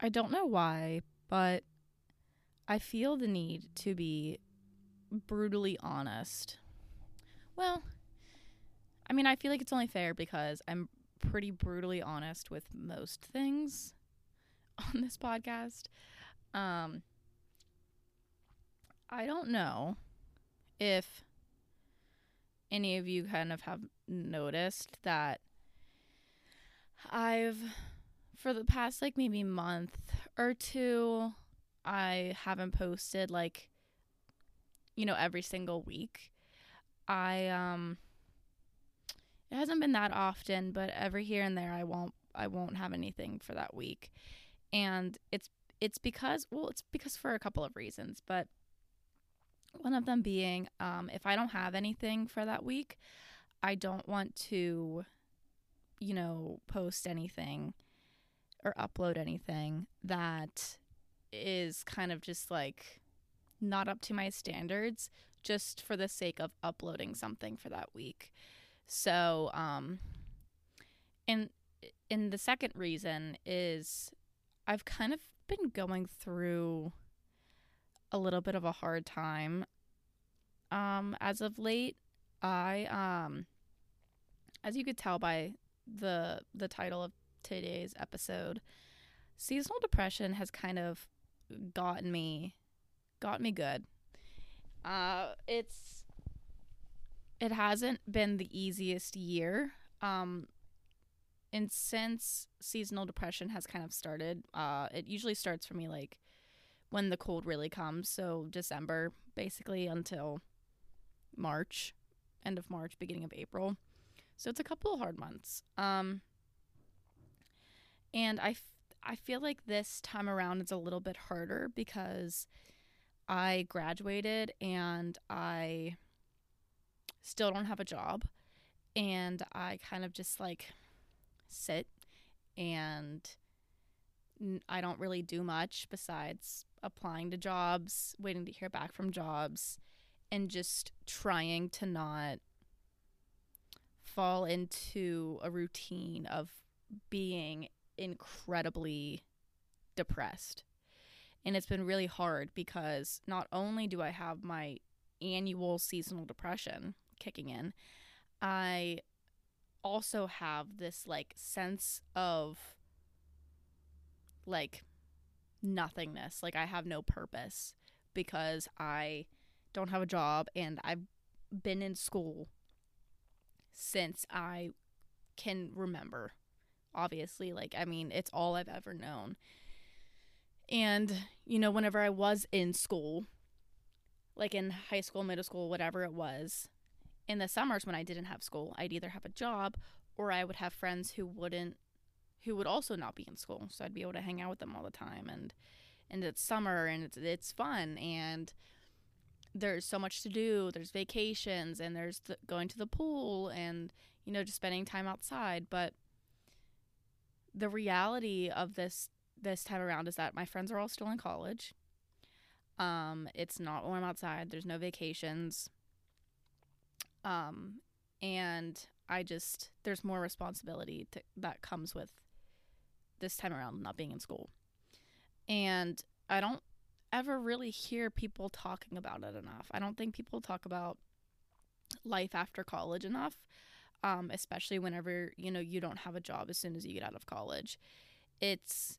I don't know why, but I feel the need to be brutally honest. Well, I mean, I feel like it's only fair because I'm pretty brutally honest with most things on this podcast. Um, I don't know if any of you kind of have noticed that I've, for the past like maybe month or two, I haven't posted like, you know, every single week. I, um, it hasn't been that often, but every here and there I won't I won't have anything for that week. And it's it's because well, it's because for a couple of reasons, but one of them being um, if I don't have anything for that week, I don't want to, you know, post anything or upload anything that is kind of just like not up to my standards just for the sake of uploading something for that week. So, um, and and the second reason is I've kind of been going through a little bit of a hard time um as of late. I um as you could tell by the the title of today's episode, seasonal depression has kind of gotten me got me good. Uh it's it hasn't been the easiest year. Um, and since seasonal depression has kind of started, uh, it usually starts for me like when the cold really comes. So December, basically, until March, end of March, beginning of April. So it's a couple of hard months. Um, and I, f- I feel like this time around it's a little bit harder because I graduated and I still don't have a job. And I kind of just like sit and I don't really do much besides applying to jobs, waiting to hear back from jobs, and just trying to not fall into a routine of being incredibly depressed. And it's been really hard because not only do I have my annual seasonal depression, kicking in, I also have this like sense of like nothingness. Like I have no purpose because I don't have a job and I've been in school since I can remember. Obviously, like I mean, it's all I've ever known. And you know, whenever I was in school, like in high school, middle school, whatever it was, in the summers when I didn't have school, I'd either have a job or I would have friends who wouldn't who would also not be in school. So I'd be able to hang out with them all the time and and it's summer and it's it's fun and there's so much to do. There's vacations and there's the, going to the pool and you know just spending time outside, but the reality of this this time around is that my friends are all still in college. Um, it's not warm outside. There's no vacations. Um, and I just there's more responsibility to, that comes with this time around not being in school. And I don't ever really hear people talking about it enough. I don't think people talk about life after college enough. Um, especially whenever, you know, you don't have a job as soon as you get out of college. It's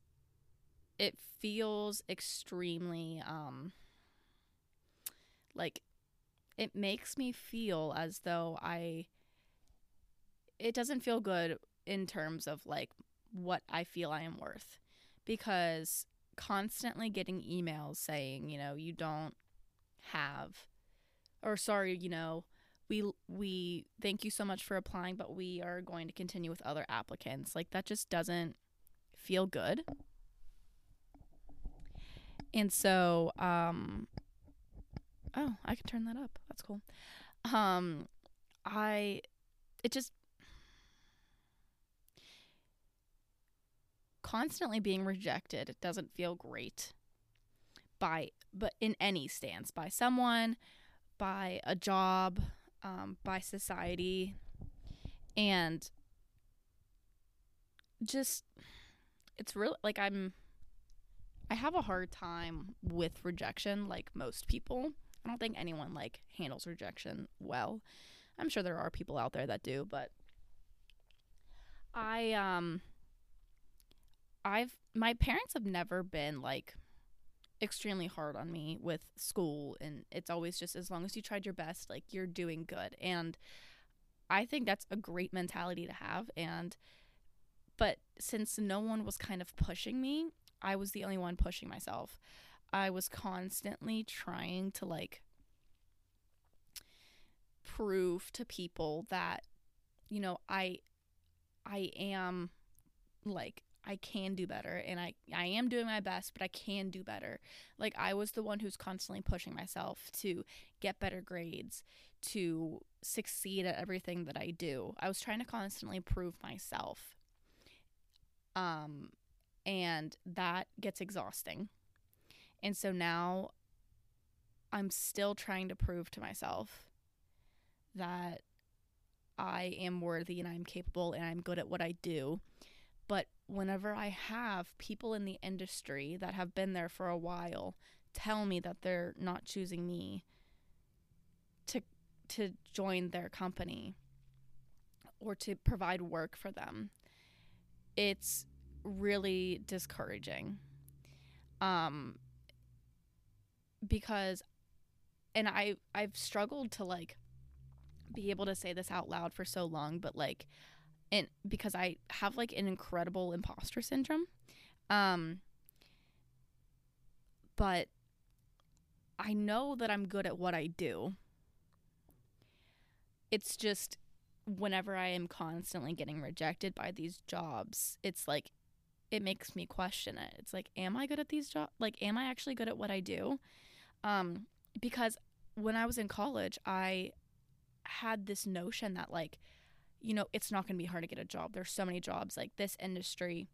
it feels extremely um like it makes me feel as though I it doesn't feel good in terms of like what I feel I am worth because constantly getting emails saying, you know, you don't have or sorry, you know, we we thank you so much for applying, but we are going to continue with other applicants. Like that just doesn't feel good. And so um Oh, I can turn that up. That's cool. Um I it just constantly being rejected it doesn't feel great by but in any stance by someone by a job um, by society and just it's real like i'm I have a hard time with rejection like most people. I don't think anyone like handles rejection well. I'm sure there are people out there that do, but I um I've my parents have never been like extremely hard on me with school and it's always just as long as you tried your best like you're doing good and I think that's a great mentality to have and but since no one was kind of pushing me, I was the only one pushing myself. I was constantly trying to like prove to people that you know, I I am like I can do better and I I am doing my best, but I can do better. Like I was the one who's constantly pushing myself to get better grades, to succeed at everything that I do. I was trying to constantly prove myself. Um and that gets exhausting. And so now I'm still trying to prove to myself that I am worthy and I'm capable and I'm good at what I do. But whenever I have people in the industry that have been there for a while tell me that they're not choosing me to to join their company or to provide work for them, it's really discouraging. Um because and I I've struggled to like be able to say this out loud for so long, but like and because I have like an incredible imposter syndrome. Um but I know that I'm good at what I do. It's just whenever I am constantly getting rejected by these jobs, it's like it makes me question it. It's like, am I good at these jobs? Like, am I actually good at what I do? Um, because when I was in college, I had this notion that like, you know, it's not going to be hard to get a job. There's so many jobs like this industry.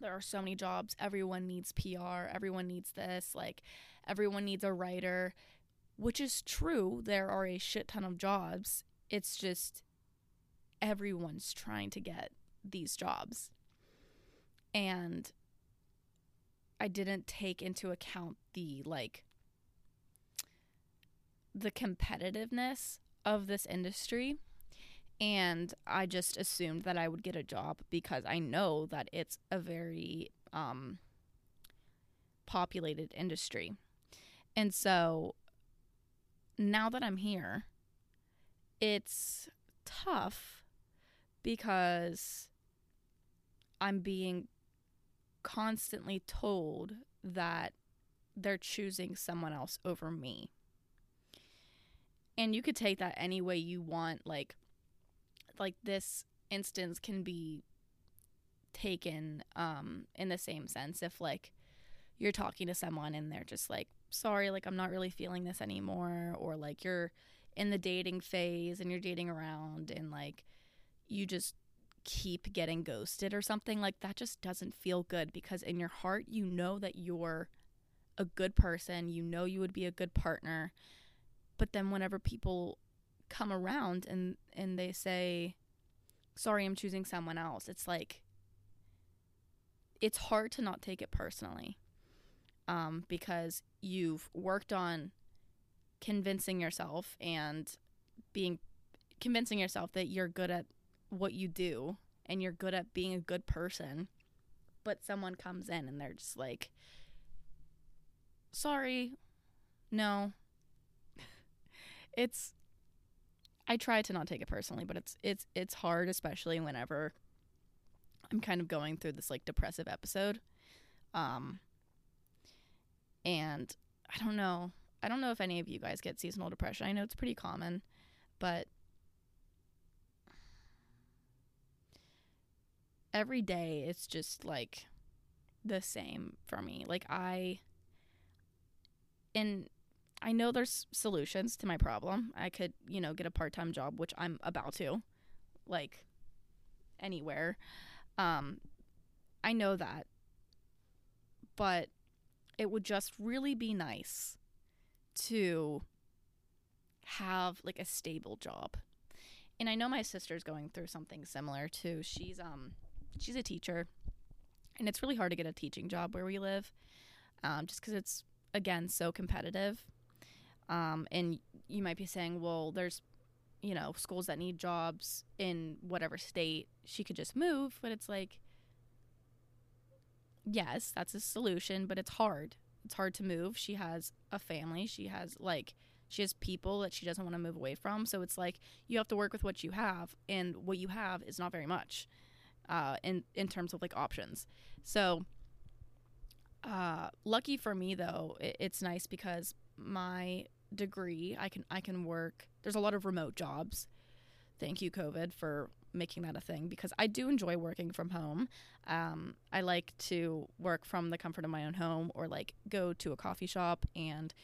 There are so many jobs. Everyone needs PR. Everyone needs this. Like, everyone needs a writer, which is true. There are a shit ton of jobs. It's just everyone's trying to get these jobs and I didn't take into account the like the competitiveness of this industry and I just assumed that I would get a job because I know that it's a very um populated industry. And so now that I'm here, it's tough because I'm being constantly told that they're choosing someone else over me. And you could take that any way you want like like this instance can be taken um in the same sense if like you're talking to someone and they're just like sorry like I'm not really feeling this anymore or like you're in the dating phase and you're dating around and like you just keep getting ghosted or something like that just doesn't feel good because in your heart you know that you're a good person, you know you would be a good partner. But then whenever people come around and and they say sorry, I'm choosing someone else, it's like it's hard to not take it personally. Um, because you've worked on convincing yourself and being convincing yourself that you're good at what you do and you're good at being a good person, but someone comes in and they're just like, sorry, no. it's I try to not take it personally, but it's it's it's hard, especially whenever I'm kind of going through this like depressive episode. Um and I don't know. I don't know if any of you guys get seasonal depression. I know it's pretty common, but every day it's just like the same for me. Like I and I know there's solutions to my problem. I could, you know, get a part-time job, which I'm about to. Like anywhere. Um I know that. But it would just really be nice to have like a stable job. And I know my sister's going through something similar too. She's um she's a teacher and it's really hard to get a teaching job where we live, um, just because it's again so competitive. Um, and you might be saying, well, there's you know schools that need jobs in whatever state. She could just move, but it's like, yes, that's a solution, but it's hard. It's hard to move. She has a family. She has like she has people that she doesn't want to move away from. So it's like you have to work with what you have, and what you have is not very much uh, in in terms of like options. So, uh, lucky for me though, it, it's nice because my degree, I can I can work. There's a lot of remote jobs. Thank you, COVID, for making that a thing because I do enjoy working from home. Um, I like to work from the comfort of my own home or like go to a coffee shop and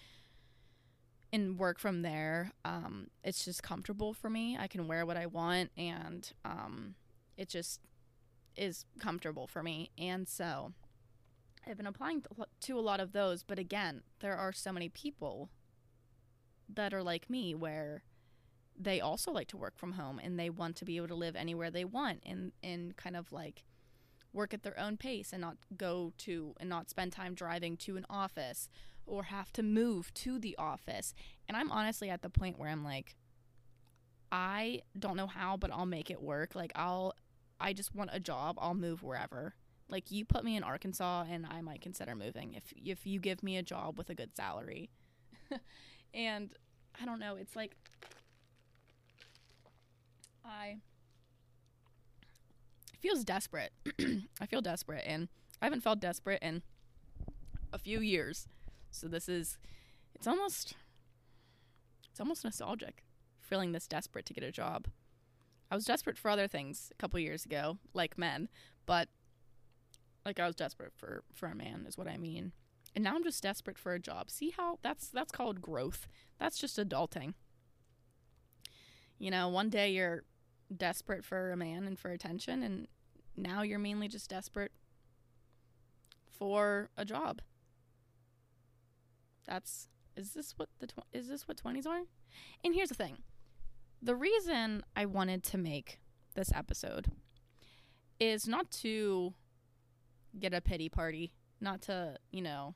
and work from there. Um, it's just comfortable for me. I can wear what I want and um, it just is comfortable for me. And so I've been applying to a lot of those, but again, there are so many people that are like me where they also like to work from home and they want to be able to live anywhere they want and and kind of like work at their own pace and not go to and not spend time driving to an office or have to move to the office. And I'm honestly at the point where I'm like I don't know how, but I'll make it work. Like I'll I just want a job, I'll move wherever. Like you put me in Arkansas and I might consider moving if if you give me a job with a good salary. and I don't know, it's like I feels desperate. I feel desperate and I haven't felt desperate in a few years. So this is it's almost it's almost nostalgic feeling this desperate to get a job. I was desperate for other things a couple years ago, like men, but like I was desperate for for a man is what I mean. And now I'm just desperate for a job. See how that's that's called growth. That's just adulting. You know, one day you're desperate for a man and for attention and now you're mainly just desperate for a job. That's is this what the tw- is this what 20s are? And here's the thing the reason I wanted to make this episode is not to get a pity party, not to, you know,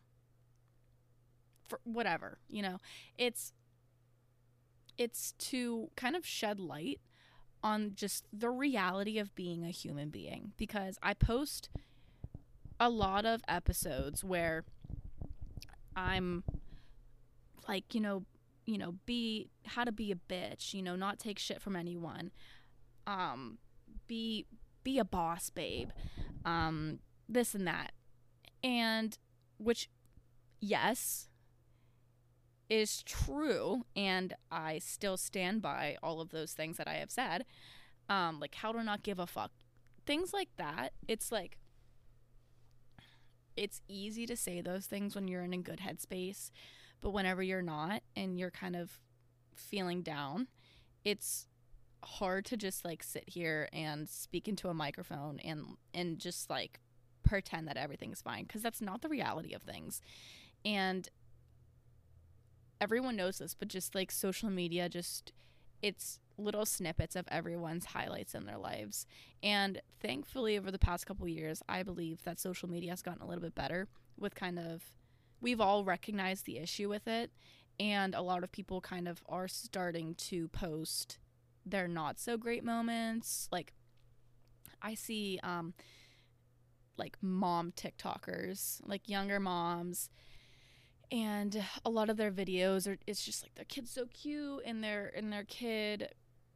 for whatever, you know. It's it's to kind of shed light on just the reality of being a human being because I post a lot of episodes where I'm like, you know, you know, be how to be a bitch, you know, not take shit from anyone. Um be be a boss, babe. Um this and that. And which yes is true and I still stand by all of those things that I have said. Um like how to not give a fuck. Things like that. It's like it's easy to say those things when you're in a good headspace but whenever you're not and you're kind of feeling down, it's hard to just like sit here and speak into a microphone and and just like pretend that everything's fine because that's not the reality of things. And everyone knows this, but just like social media just it's little snippets of everyone's highlights in their lives. And thankfully over the past couple years, I believe that social media has gotten a little bit better with kind of we've all recognized the issue with it and a lot of people kind of are starting to post their not so great moments like i see um like mom tiktokers like younger moms and a lot of their videos are it's just like their kid's so cute and their and their kid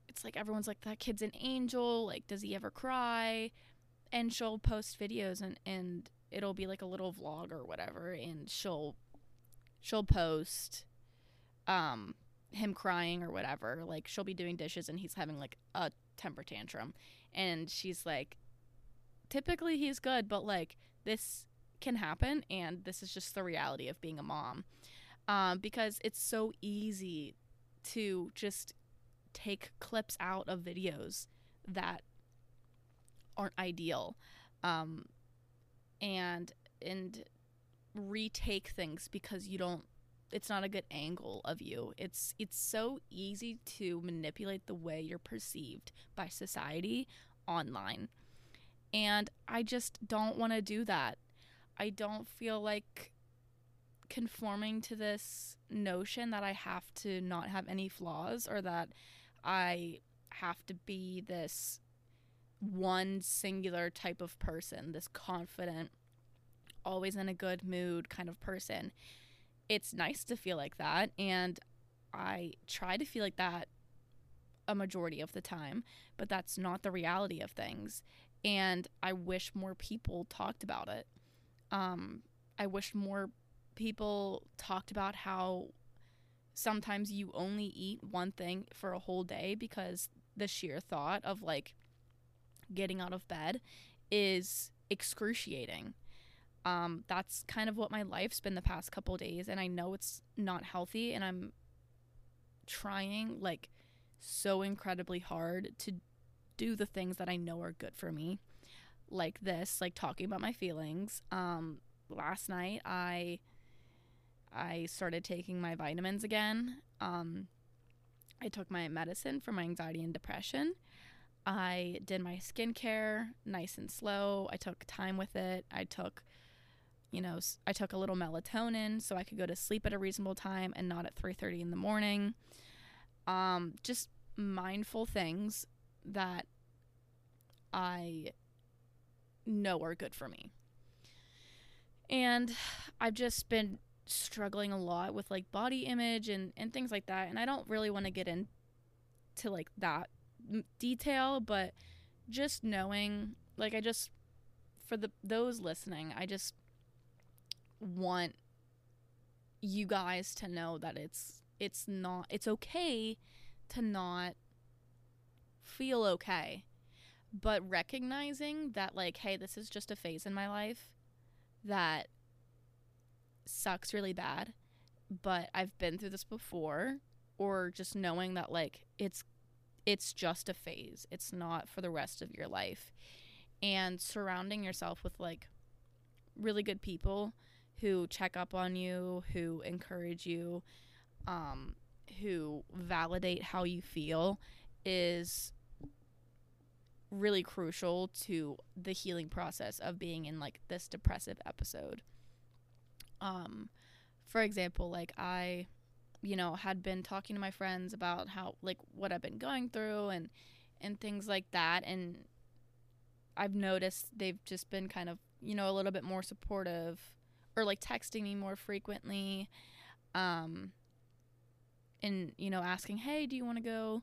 it's like everyone's like that kid's an angel like does he ever cry? And she'll post videos and and it'll be like a little vlog or whatever and she'll she'll post um him crying or whatever like she'll be doing dishes and he's having like a temper tantrum. And she's like typically he's good but like this can happen and this is just the reality of being a mom um, because it's so easy to just take clips out of videos that aren't ideal um, and and retake things because you don't it's not a good angle of you. It's it's so easy to manipulate the way you're perceived by society online. And I just don't want to do that. I don't feel like conforming to this notion that I have to not have any flaws or that I have to be this one singular type of person, this confident, always in a good mood kind of person. It's nice to feel like that. And I try to feel like that a majority of the time, but that's not the reality of things. And I wish more people talked about it. Um, I wish more people talked about how sometimes you only eat one thing for a whole day because the sheer thought of like getting out of bed is excruciating. Um, that's kind of what my life's been the past couple days, and I know it's not healthy, and I'm trying like so incredibly hard to do the things that I know are good for me, like this, like talking about my feelings. Um, last night I I started taking my vitamins again. Um, I took my medicine for my anxiety and depression. I did my skincare nice and slow. I took time with it. I took, you know, I took a little melatonin so I could go to sleep at a reasonable time and not at 3:30 in the morning. Um, just mindful things that I know are good for me. And I've just been struggling a lot with like body image and and things like that and I don't really want to get into like that detail but just knowing like I just for the those listening I just want you guys to know that it's it's not it's okay to not feel okay but recognizing that like hey this is just a phase in my life that sucks really bad, but I've been through this before or just knowing that like it's it's just a phase. It's not for the rest of your life. And surrounding yourself with like really good people who check up on you, who encourage you, um, who validate how you feel is really crucial to the healing process of being in like this depressive episode. Um, for example, like I, you know, had been talking to my friends about how like what I've been going through and and things like that, and I've noticed they've just been kind of you know a little bit more supportive or like texting me more frequently, um, and you know asking, hey, do you want to go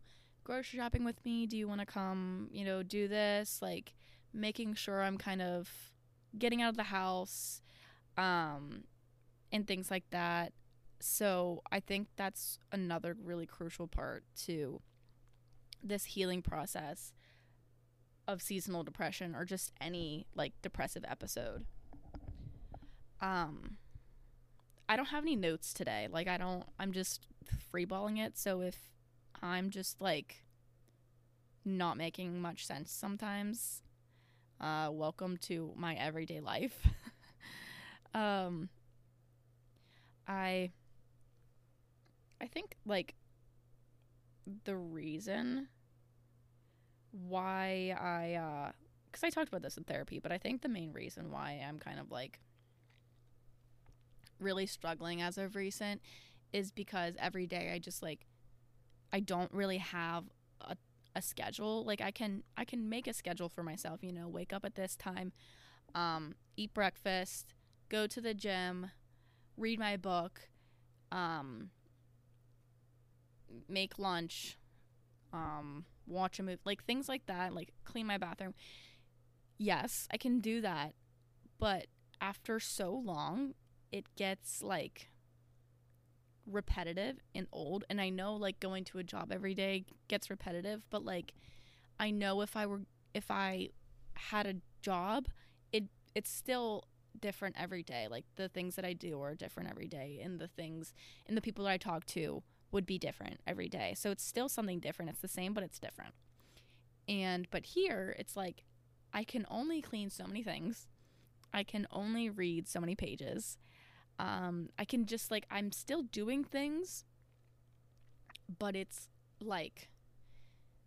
grocery shopping with me? Do you want to come, you know, do this? Like making sure I'm kind of getting out of the house um and things like that. So I think that's another really crucial part to this healing process of seasonal depression or just any like depressive episode. Um I don't have any notes today. Like I don't I'm just freeballing it. So if I'm just like not making much sense sometimes, uh welcome to my everyday life. um I I think like the reason why I uh cuz I talked about this in therapy, but I think the main reason why I'm kind of like really struggling as of recent is because every day I just like I don't really have a a schedule. Like I can I can make a schedule for myself, you know, wake up at this time, um, eat breakfast, go to the gym, read my book, um, make lunch, um, watch a movie, like things like that, like clean my bathroom. Yes, I can do that, but after so long, it gets like repetitive and old. And I know like going to a job every day gets repetitive, but like I know if I were if I had a job, it it's still different every day. Like the things that I do are different every day, and the things and the people that I talk to would be different every day. So it's still something different. It's the same, but it's different. And but here, it's like I can only clean so many things. I can only read so many pages. Um, I can just like I'm still doing things, but it's like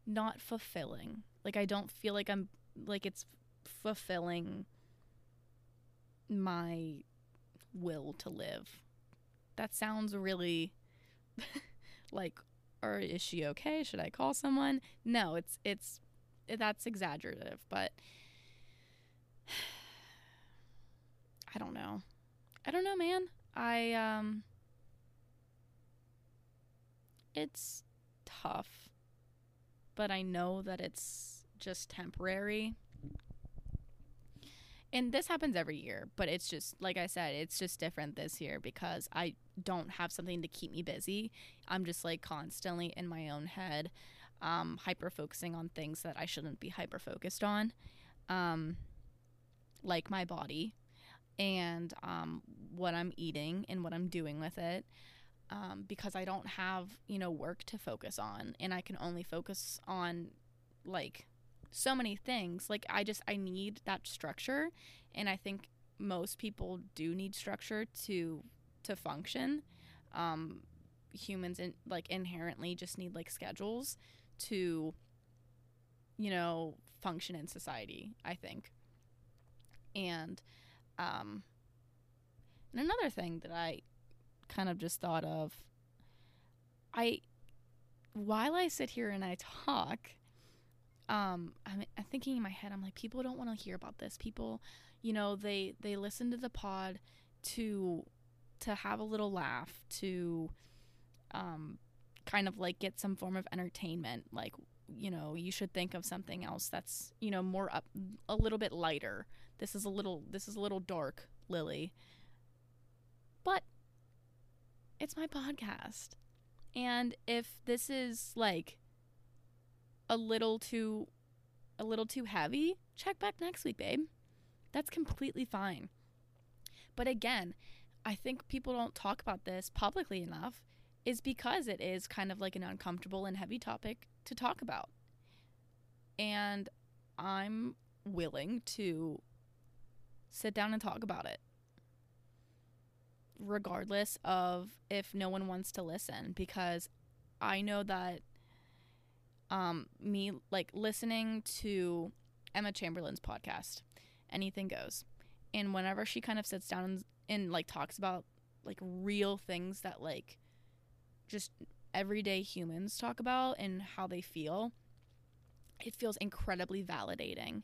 not fulfilling. Like I don't feel like I'm like it's fulfilling my will to live. That sounds really like or is she okay? Should I call someone? No, it's it's that's exaggerative, but I don't know. I don't know, man. I um it's tough, but I know that it's just temporary. And this happens every year, but it's just like I said, it's just different this year because I don't have something to keep me busy. I'm just like constantly in my own head, um, hyper focusing on things that I shouldn't be hyper focused on, um, like my body and um, what I'm eating and what I'm doing with it. Um, because I don't have, you know, work to focus on and I can only focus on like so many things. Like I just I need that structure and I think most people do need structure to to function. Um, humans in like inherently just need like schedules to you know function in society, I think. And um and another thing that I kind of just thought of I while I sit here and I talk, um I'm, I'm thinking in my head i'm like people don't want to hear about this. People you know they they listen to the pod to to have a little laugh to um kind of like get some form of entertainment. Like you know you should think of something else that's you know more up a little bit lighter this is a little this is a little dark lily but it's my podcast and if this is like a little too a little too heavy, check back next week, babe. That's completely fine. But again, I think people don't talk about this publicly enough is because it is kind of like an uncomfortable and heavy topic to talk about. And I'm willing to sit down and talk about it regardless of if no one wants to listen because I know that um, me like listening to Emma Chamberlain's podcast, Anything Goes. And whenever she kind of sits down and, and like talks about like real things that like just everyday humans talk about and how they feel, it feels incredibly validating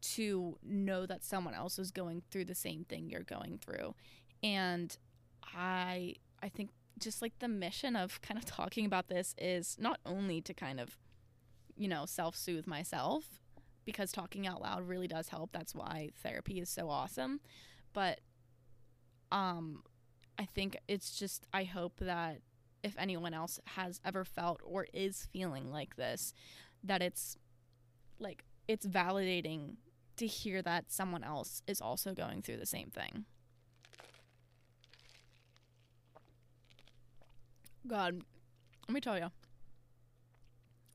to know that someone else is going through the same thing you're going through. And I I think just like the mission of kind of talking about this is not only to kind of, you know, self soothe myself, because talking out loud really does help. That's why therapy is so awesome. But um, I think it's just, I hope that if anyone else has ever felt or is feeling like this, that it's like, it's validating to hear that someone else is also going through the same thing. God, let me tell you.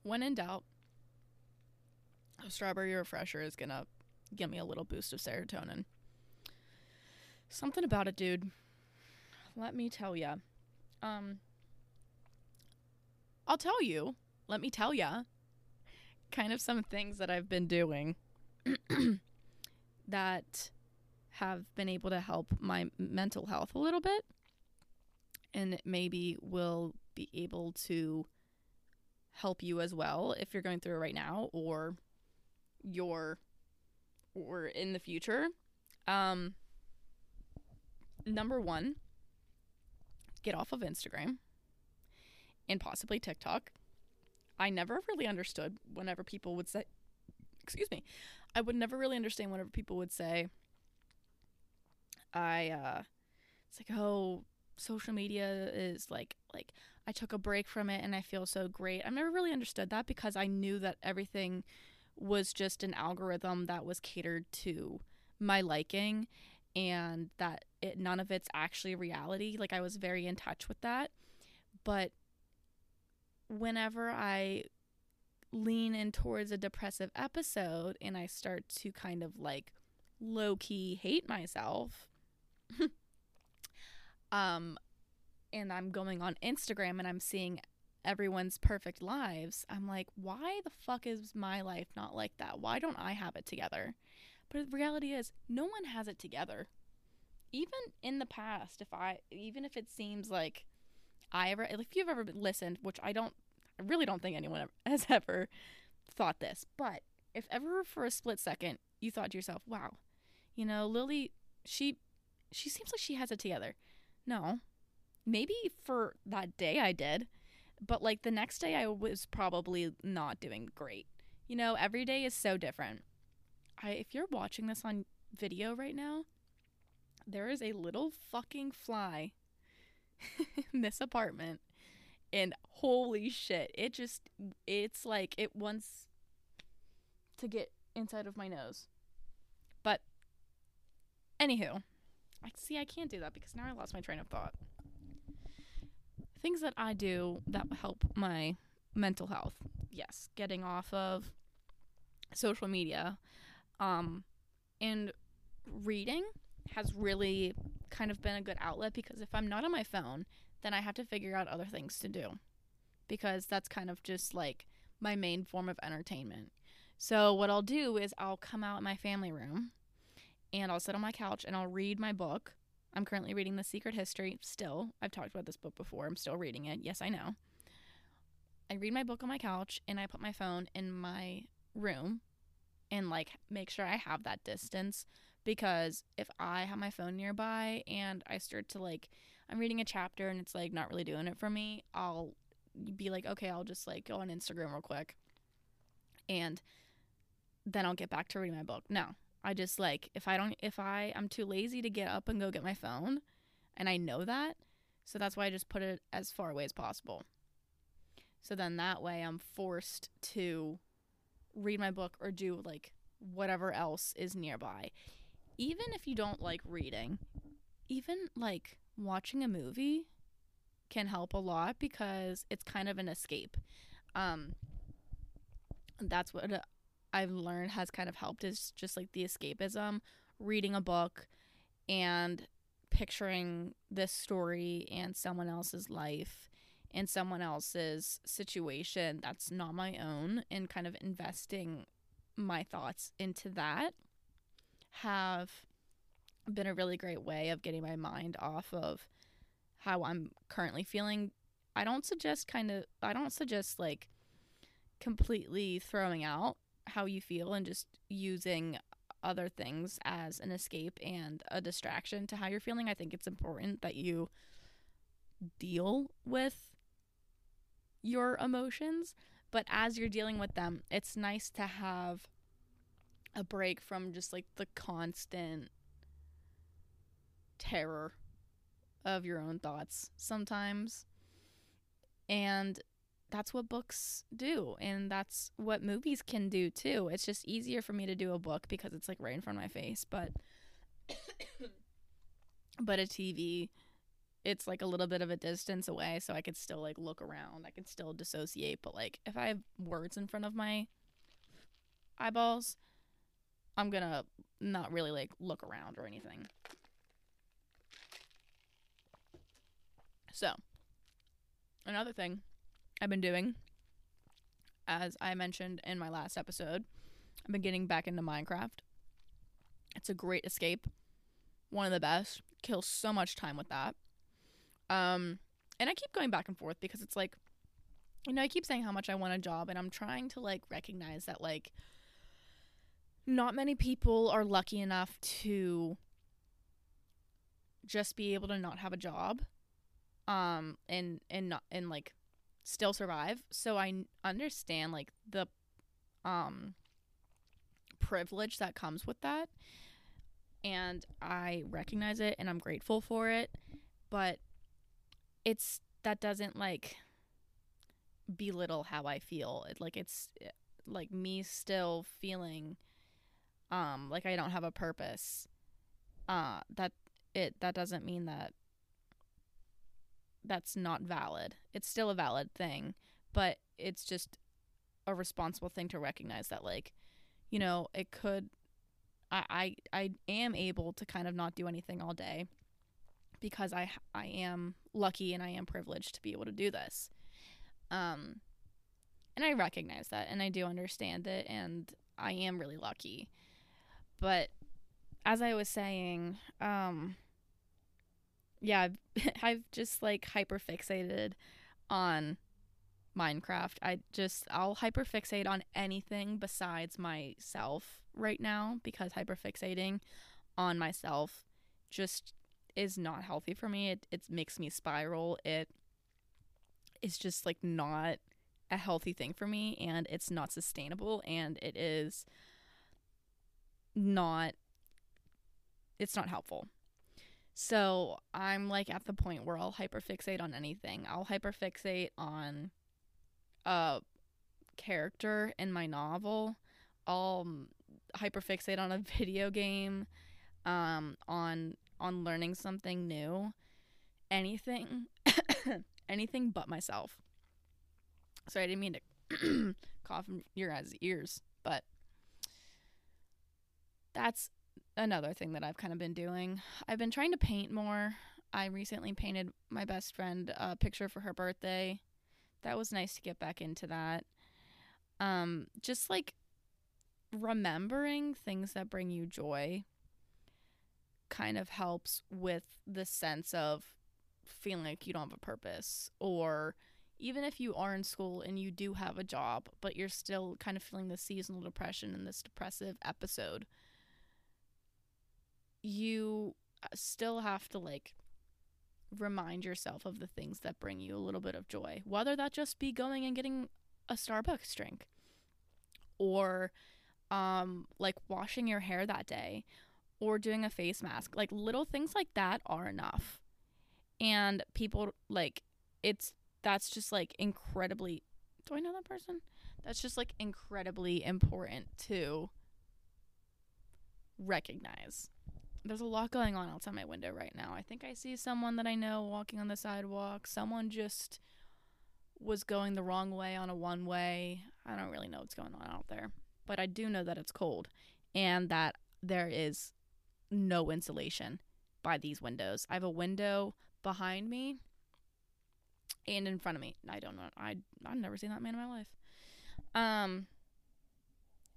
When in doubt, a strawberry refresher is gonna give me a little boost of serotonin. Something about it, dude. Let me tell ya. Um, I'll tell you. Let me tell ya. Kind of some things that I've been doing that have been able to help my mental health a little bit and maybe will be able to help you as well if you're going through it right now or you're or in the future. Um number 1, get off of Instagram and possibly TikTok. I never really understood whenever people would say excuse me. I would never really understand whenever people would say I uh it's like, "Oh, social media is like like I took a break from it and I feel so great. I've never really understood that because I knew that everything was just an algorithm that was catered to my liking and that it none of it's actually reality. Like I was very in touch with that. But whenever I lean in towards a depressive episode and I start to kind of like low key hate myself um and I'm going on Instagram and I'm seeing everyone's perfect lives, I'm like, why the fuck is my life not like that? Why don't I have it together? But the reality is, no one has it together. Even in the past, if I, even if it seems like I ever, if you've ever listened, which I don't, I really don't think anyone has ever thought this, but if ever for a split second you thought to yourself, wow, you know, Lily, she, she seems like she has it together. No, maybe for that day I did, but like the next day I was probably not doing great. You know, every day is so different. I if you're watching this on video right now, there is a little fucking fly in this apartment. And holy shit, it just it's like it wants to get inside of my nose. But anywho, I see I can't do that because now I lost my train of thought. Things that I do that help my mental health. Yes, getting off of social media um, and reading has really kind of been a good outlet because if I'm not on my phone, then I have to figure out other things to do because that's kind of just like my main form of entertainment. So, what I'll do is I'll come out in my family room and I'll sit on my couch and I'll read my book. I'm currently reading The Secret History still. I've talked about this book before. I'm still reading it. Yes, I know. I read my book on my couch and I put my phone in my room and like make sure I have that distance because if I have my phone nearby and I start to like I'm reading a chapter and it's like not really doing it for me, I'll be like, okay, I'll just like go on Instagram real quick and then I'll get back to reading my book. No, I just like if I don't if I I'm too lazy to get up and go get my phone and I know that, so that's why I just put it as far away as possible. So then that way I'm forced to read my book or do like whatever else is nearby. Even if you don't like reading, even like watching a movie can help a lot because it's kind of an escape. Um that's what uh, I've learned has kind of helped is just like the escapism, reading a book and picturing this story and someone else's life and someone else's situation that's not my own and kind of investing my thoughts into that have been a really great way of getting my mind off of how I'm currently feeling. I don't suggest kind of I don't suggest like completely throwing out how you feel and just using other things as an escape and a distraction to how you're feeling. I think it's important that you deal with your emotions, but as you're dealing with them, it's nice to have a break from just like the constant terror of your own thoughts sometimes. And that's what books do and that's what movies can do too. It's just easier for me to do a book because it's like right in front of my face, but but a TV it's like a little bit of a distance away so I could still like look around. I could still dissociate, but like if I have words in front of my eyeballs, I'm to not really like look around or anything. So, another thing I've been doing as I mentioned in my last episode, I've been getting back into Minecraft. It's a great escape. One of the best. Kill so much time with that. Um, and I keep going back and forth because it's like, you know, I keep saying how much I want a job, and I'm trying to like recognize that like not many people are lucky enough to just be able to not have a job um and and not and like still survive so i understand like the um privilege that comes with that and i recognize it and i'm grateful for it but it's that doesn't like belittle how I feel. It like it's like me still feeling um like I don't have a purpose. Uh that it that doesn't mean that that's not valid. It's still a valid thing, but it's just a responsible thing to recognize that like you know, it could I I I am able to kind of not do anything all day because I I am lucky and I am privileged to be able to do this. Um and I recognize that and I do understand it and I am really lucky. But as I was saying, um yeah, I've, I've just like hyper fixated on Minecraft. I just I'll hyperfixate on anything besides myself right now because hyperfixating on myself just is not healthy for me. It it makes me spiral. It is just like not a healthy thing for me and it's not sustainable and it is not it's not helpful. So I'm like at the point where I'll hyperfixate on anything. I'll hyperfixate on a character in my novel. I'll um, hyperfixate on a video game, um, on on learning something new, anything, anything but myself. Sorry, I didn't mean to cough in your guys' ears, but that's another thing that I've kind of been doing. I've been trying to paint more. I recently painted my best friend a picture for her birthday. That was nice to get back into that. Um, just like remembering things that bring you joy kind of helps with the sense of feeling like you don't have a purpose or even if you are in school and you do have a job but you're still kind of feeling the seasonal depression and this depressive episode you uh, still have to like remind yourself of the things that bring you a little bit of joy whether that just be going and getting a starbucks drink or um like washing your hair that day or doing a face mask like little things like that are enough. And people like it's that's just like incredibly do i know that person? That's just like incredibly important to recognize there's a lot going on outside my window right now. I think I see someone that I know walking on the sidewalk. Someone just was going the wrong way on a one way. I don't really know what's going on out there, but I do know that it's cold and that there is no insulation by these windows. I have a window behind me and in front of me. I don't know. I I've never seen that man in my life. Um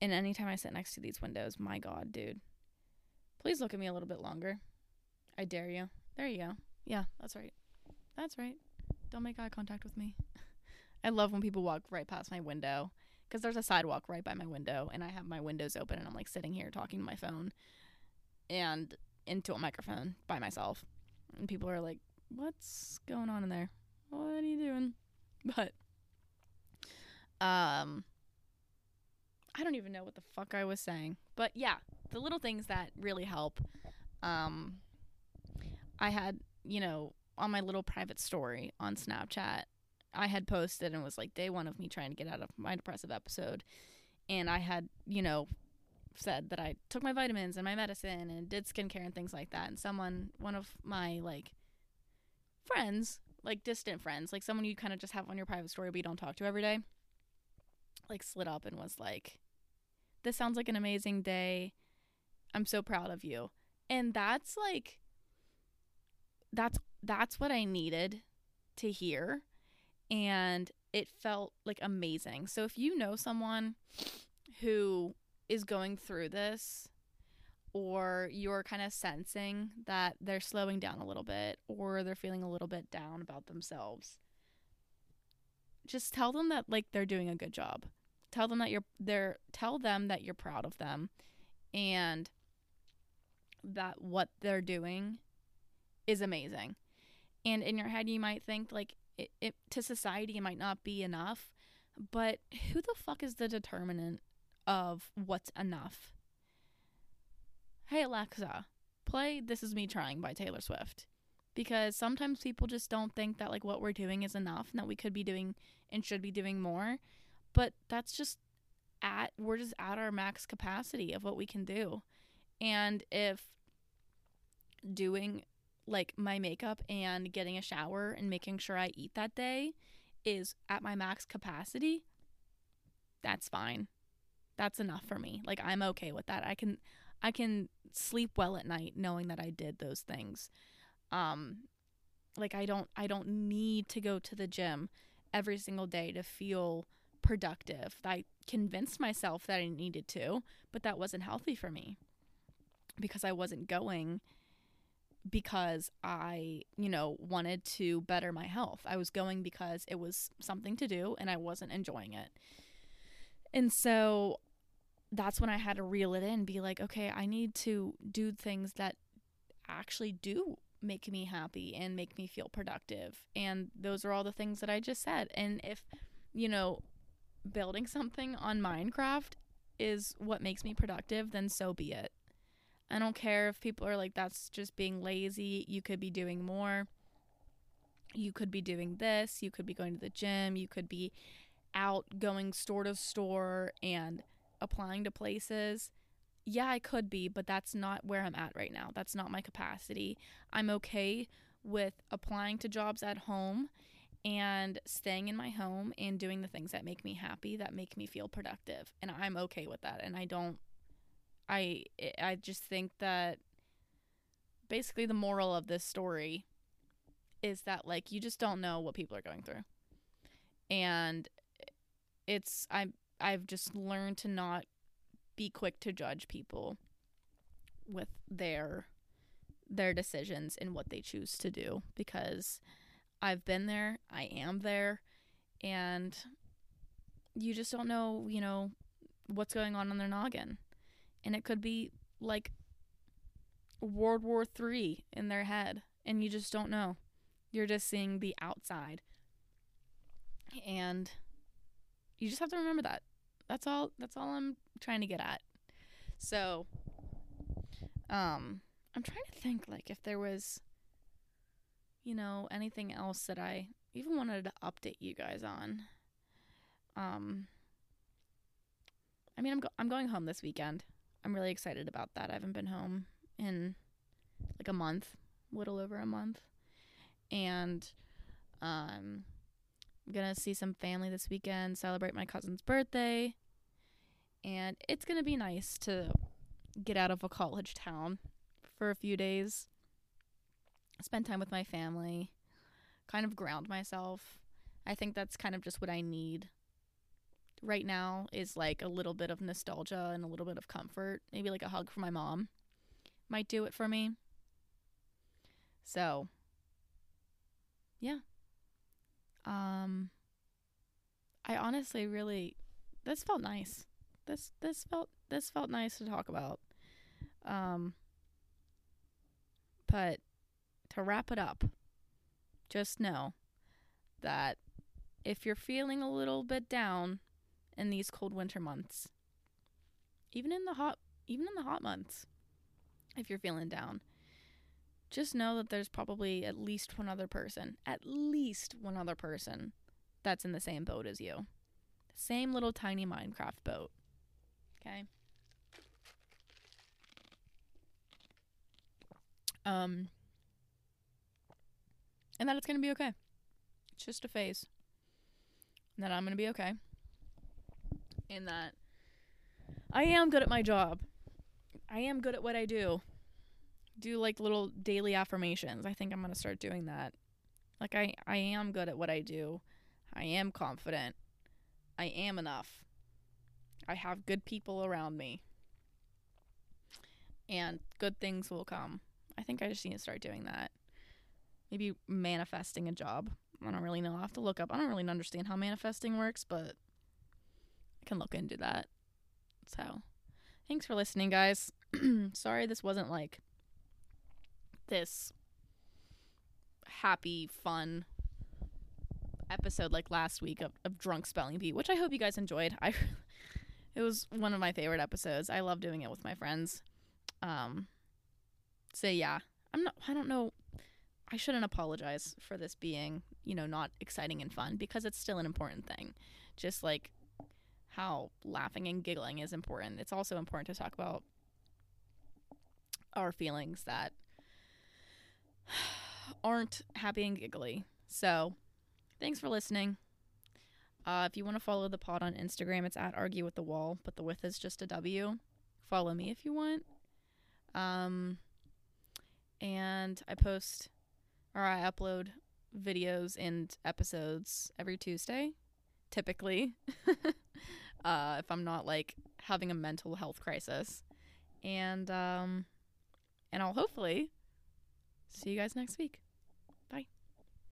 and anytime I sit next to these windows, my god, dude, Please look at me a little bit longer. I dare you. There you go. Yeah, that's right. That's right. Don't make eye contact with me. I love when people walk right past my window because there's a sidewalk right by my window and I have my windows open and I'm like sitting here talking to my phone and into a microphone by myself. And people are like, "What's going on in there? What are you doing?" But um I don't even know what the fuck I was saying. But yeah, the little things that really help. Um, I had, you know, on my little private story on Snapchat, I had posted and was like day one of me trying to get out of my depressive episode. And I had, you know, said that I took my vitamins and my medicine and did skincare and things like that. And someone, one of my like friends, like distant friends, like someone you kind of just have on your private story but you don't talk to every day, like slid up and was like, this sounds like an amazing day. I'm so proud of you. And that's like that's that's what I needed to hear and it felt like amazing. So if you know someone who is going through this or you're kind of sensing that they're slowing down a little bit or they're feeling a little bit down about themselves just tell them that like they're doing a good job tell them that you're they're tell them that you're proud of them and that what they're doing is amazing. And in your head you might think like it, it to society it might not be enough but who the fuck is the determinant of what's enough? Hey alexa play this is me trying by taylor swift. Because sometimes people just don't think that like what we're doing is enough and that we could be doing and should be doing more. But that's just at we're just at our max capacity of what we can do. And if doing like my makeup and getting a shower and making sure I eat that day is at my max capacity, that's fine. That's enough for me. Like I'm okay with that. I can I can sleep well at night knowing that I did those things. Um like I don't I don't need to go to the gym every single day to feel productive. I convinced myself that I needed to, but that wasn't healthy for me because I wasn't going because I, you know, wanted to better my health. I was going because it was something to do and I wasn't enjoying it. And so that's when I had to reel it in, be like, okay, I need to do things that actually do make me happy and make me feel productive. And those are all the things that I just said. And if, you know, building something on Minecraft is what makes me productive, then so be it. I don't care if people are like, that's just being lazy. You could be doing more. You could be doing this. You could be going to the gym. You could be out going store to store and applying to places. Yeah, I could be, but that's not where I'm at right now. That's not my capacity. I'm okay with applying to jobs at home and staying in my home and doing the things that make me happy, that make me feel productive. And I'm okay with that. And I don't I eh, I just think that basically the moral of this story is that like you just don't know what people are going through. And it's I I've just learned to not be quick to judge people with their their decisions and what they choose to do because I've been there, I am there, and you just don't know, you know, what's going on in their noggin and it could be like World War Three in their head, and you just don't know. You're just seeing the outside, and you just have to remember that. That's all. That's all I'm trying to get at. So, um, I'm trying to think like if there was, you know, anything else that I even wanted to update you guys on. Um, I mean, I'm go- I'm going home this weekend. I'm really excited about that. I haven't been home in like a month, little over a month. And um I'm going to see some family this weekend, celebrate my cousin's birthday. And it's going to be nice to get out of a college town for a few days, spend time with my family, kind of ground myself. I think that's kind of just what I need right now is like a little bit of nostalgia and a little bit of comfort. Maybe like a hug from my mom might do it for me. So, yeah. Um I honestly really this felt nice. This this felt this felt nice to talk about. Um but to wrap it up, just know that if you're feeling a little bit down, in these cold winter months. Even in the hot even in the hot months. If you're feeling down, just know that there's probably at least one other person, at least one other person that's in the same boat as you. Same little tiny Minecraft boat. Okay? Um and that it's going to be okay. It's just a phase. And that I'm going to be okay in that I am good at my job. I am good at what I do. Do like little daily affirmations. I think I'm going to start doing that. Like I I am good at what I do. I am confident. I am enough. I have good people around me. And good things will come. I think I just need to start doing that. Maybe manifesting a job. I don't really know. I have to look up. I don't really understand how manifesting works, but can look into that. So, thanks for listening, guys. Sorry this wasn't like this happy, fun episode like last week of, of drunk spelling bee, which I hope you guys enjoyed. I it was one of my favorite episodes. I love doing it with my friends. Um so yeah, I'm not I don't know I shouldn't apologize for this being, you know, not exciting and fun because it's still an important thing. Just like how laughing and giggling is important. It's also important to talk about our feelings that aren't happy and giggly. So, thanks for listening. Uh, if you want to follow the pod on Instagram, it's at argue with the wall, but the width is just a W. Follow me if you want. Um, and I post or I upload videos and episodes every Tuesday, typically. uh, if I'm not like having a mental health crisis. And um and I'll hopefully see you guys next week.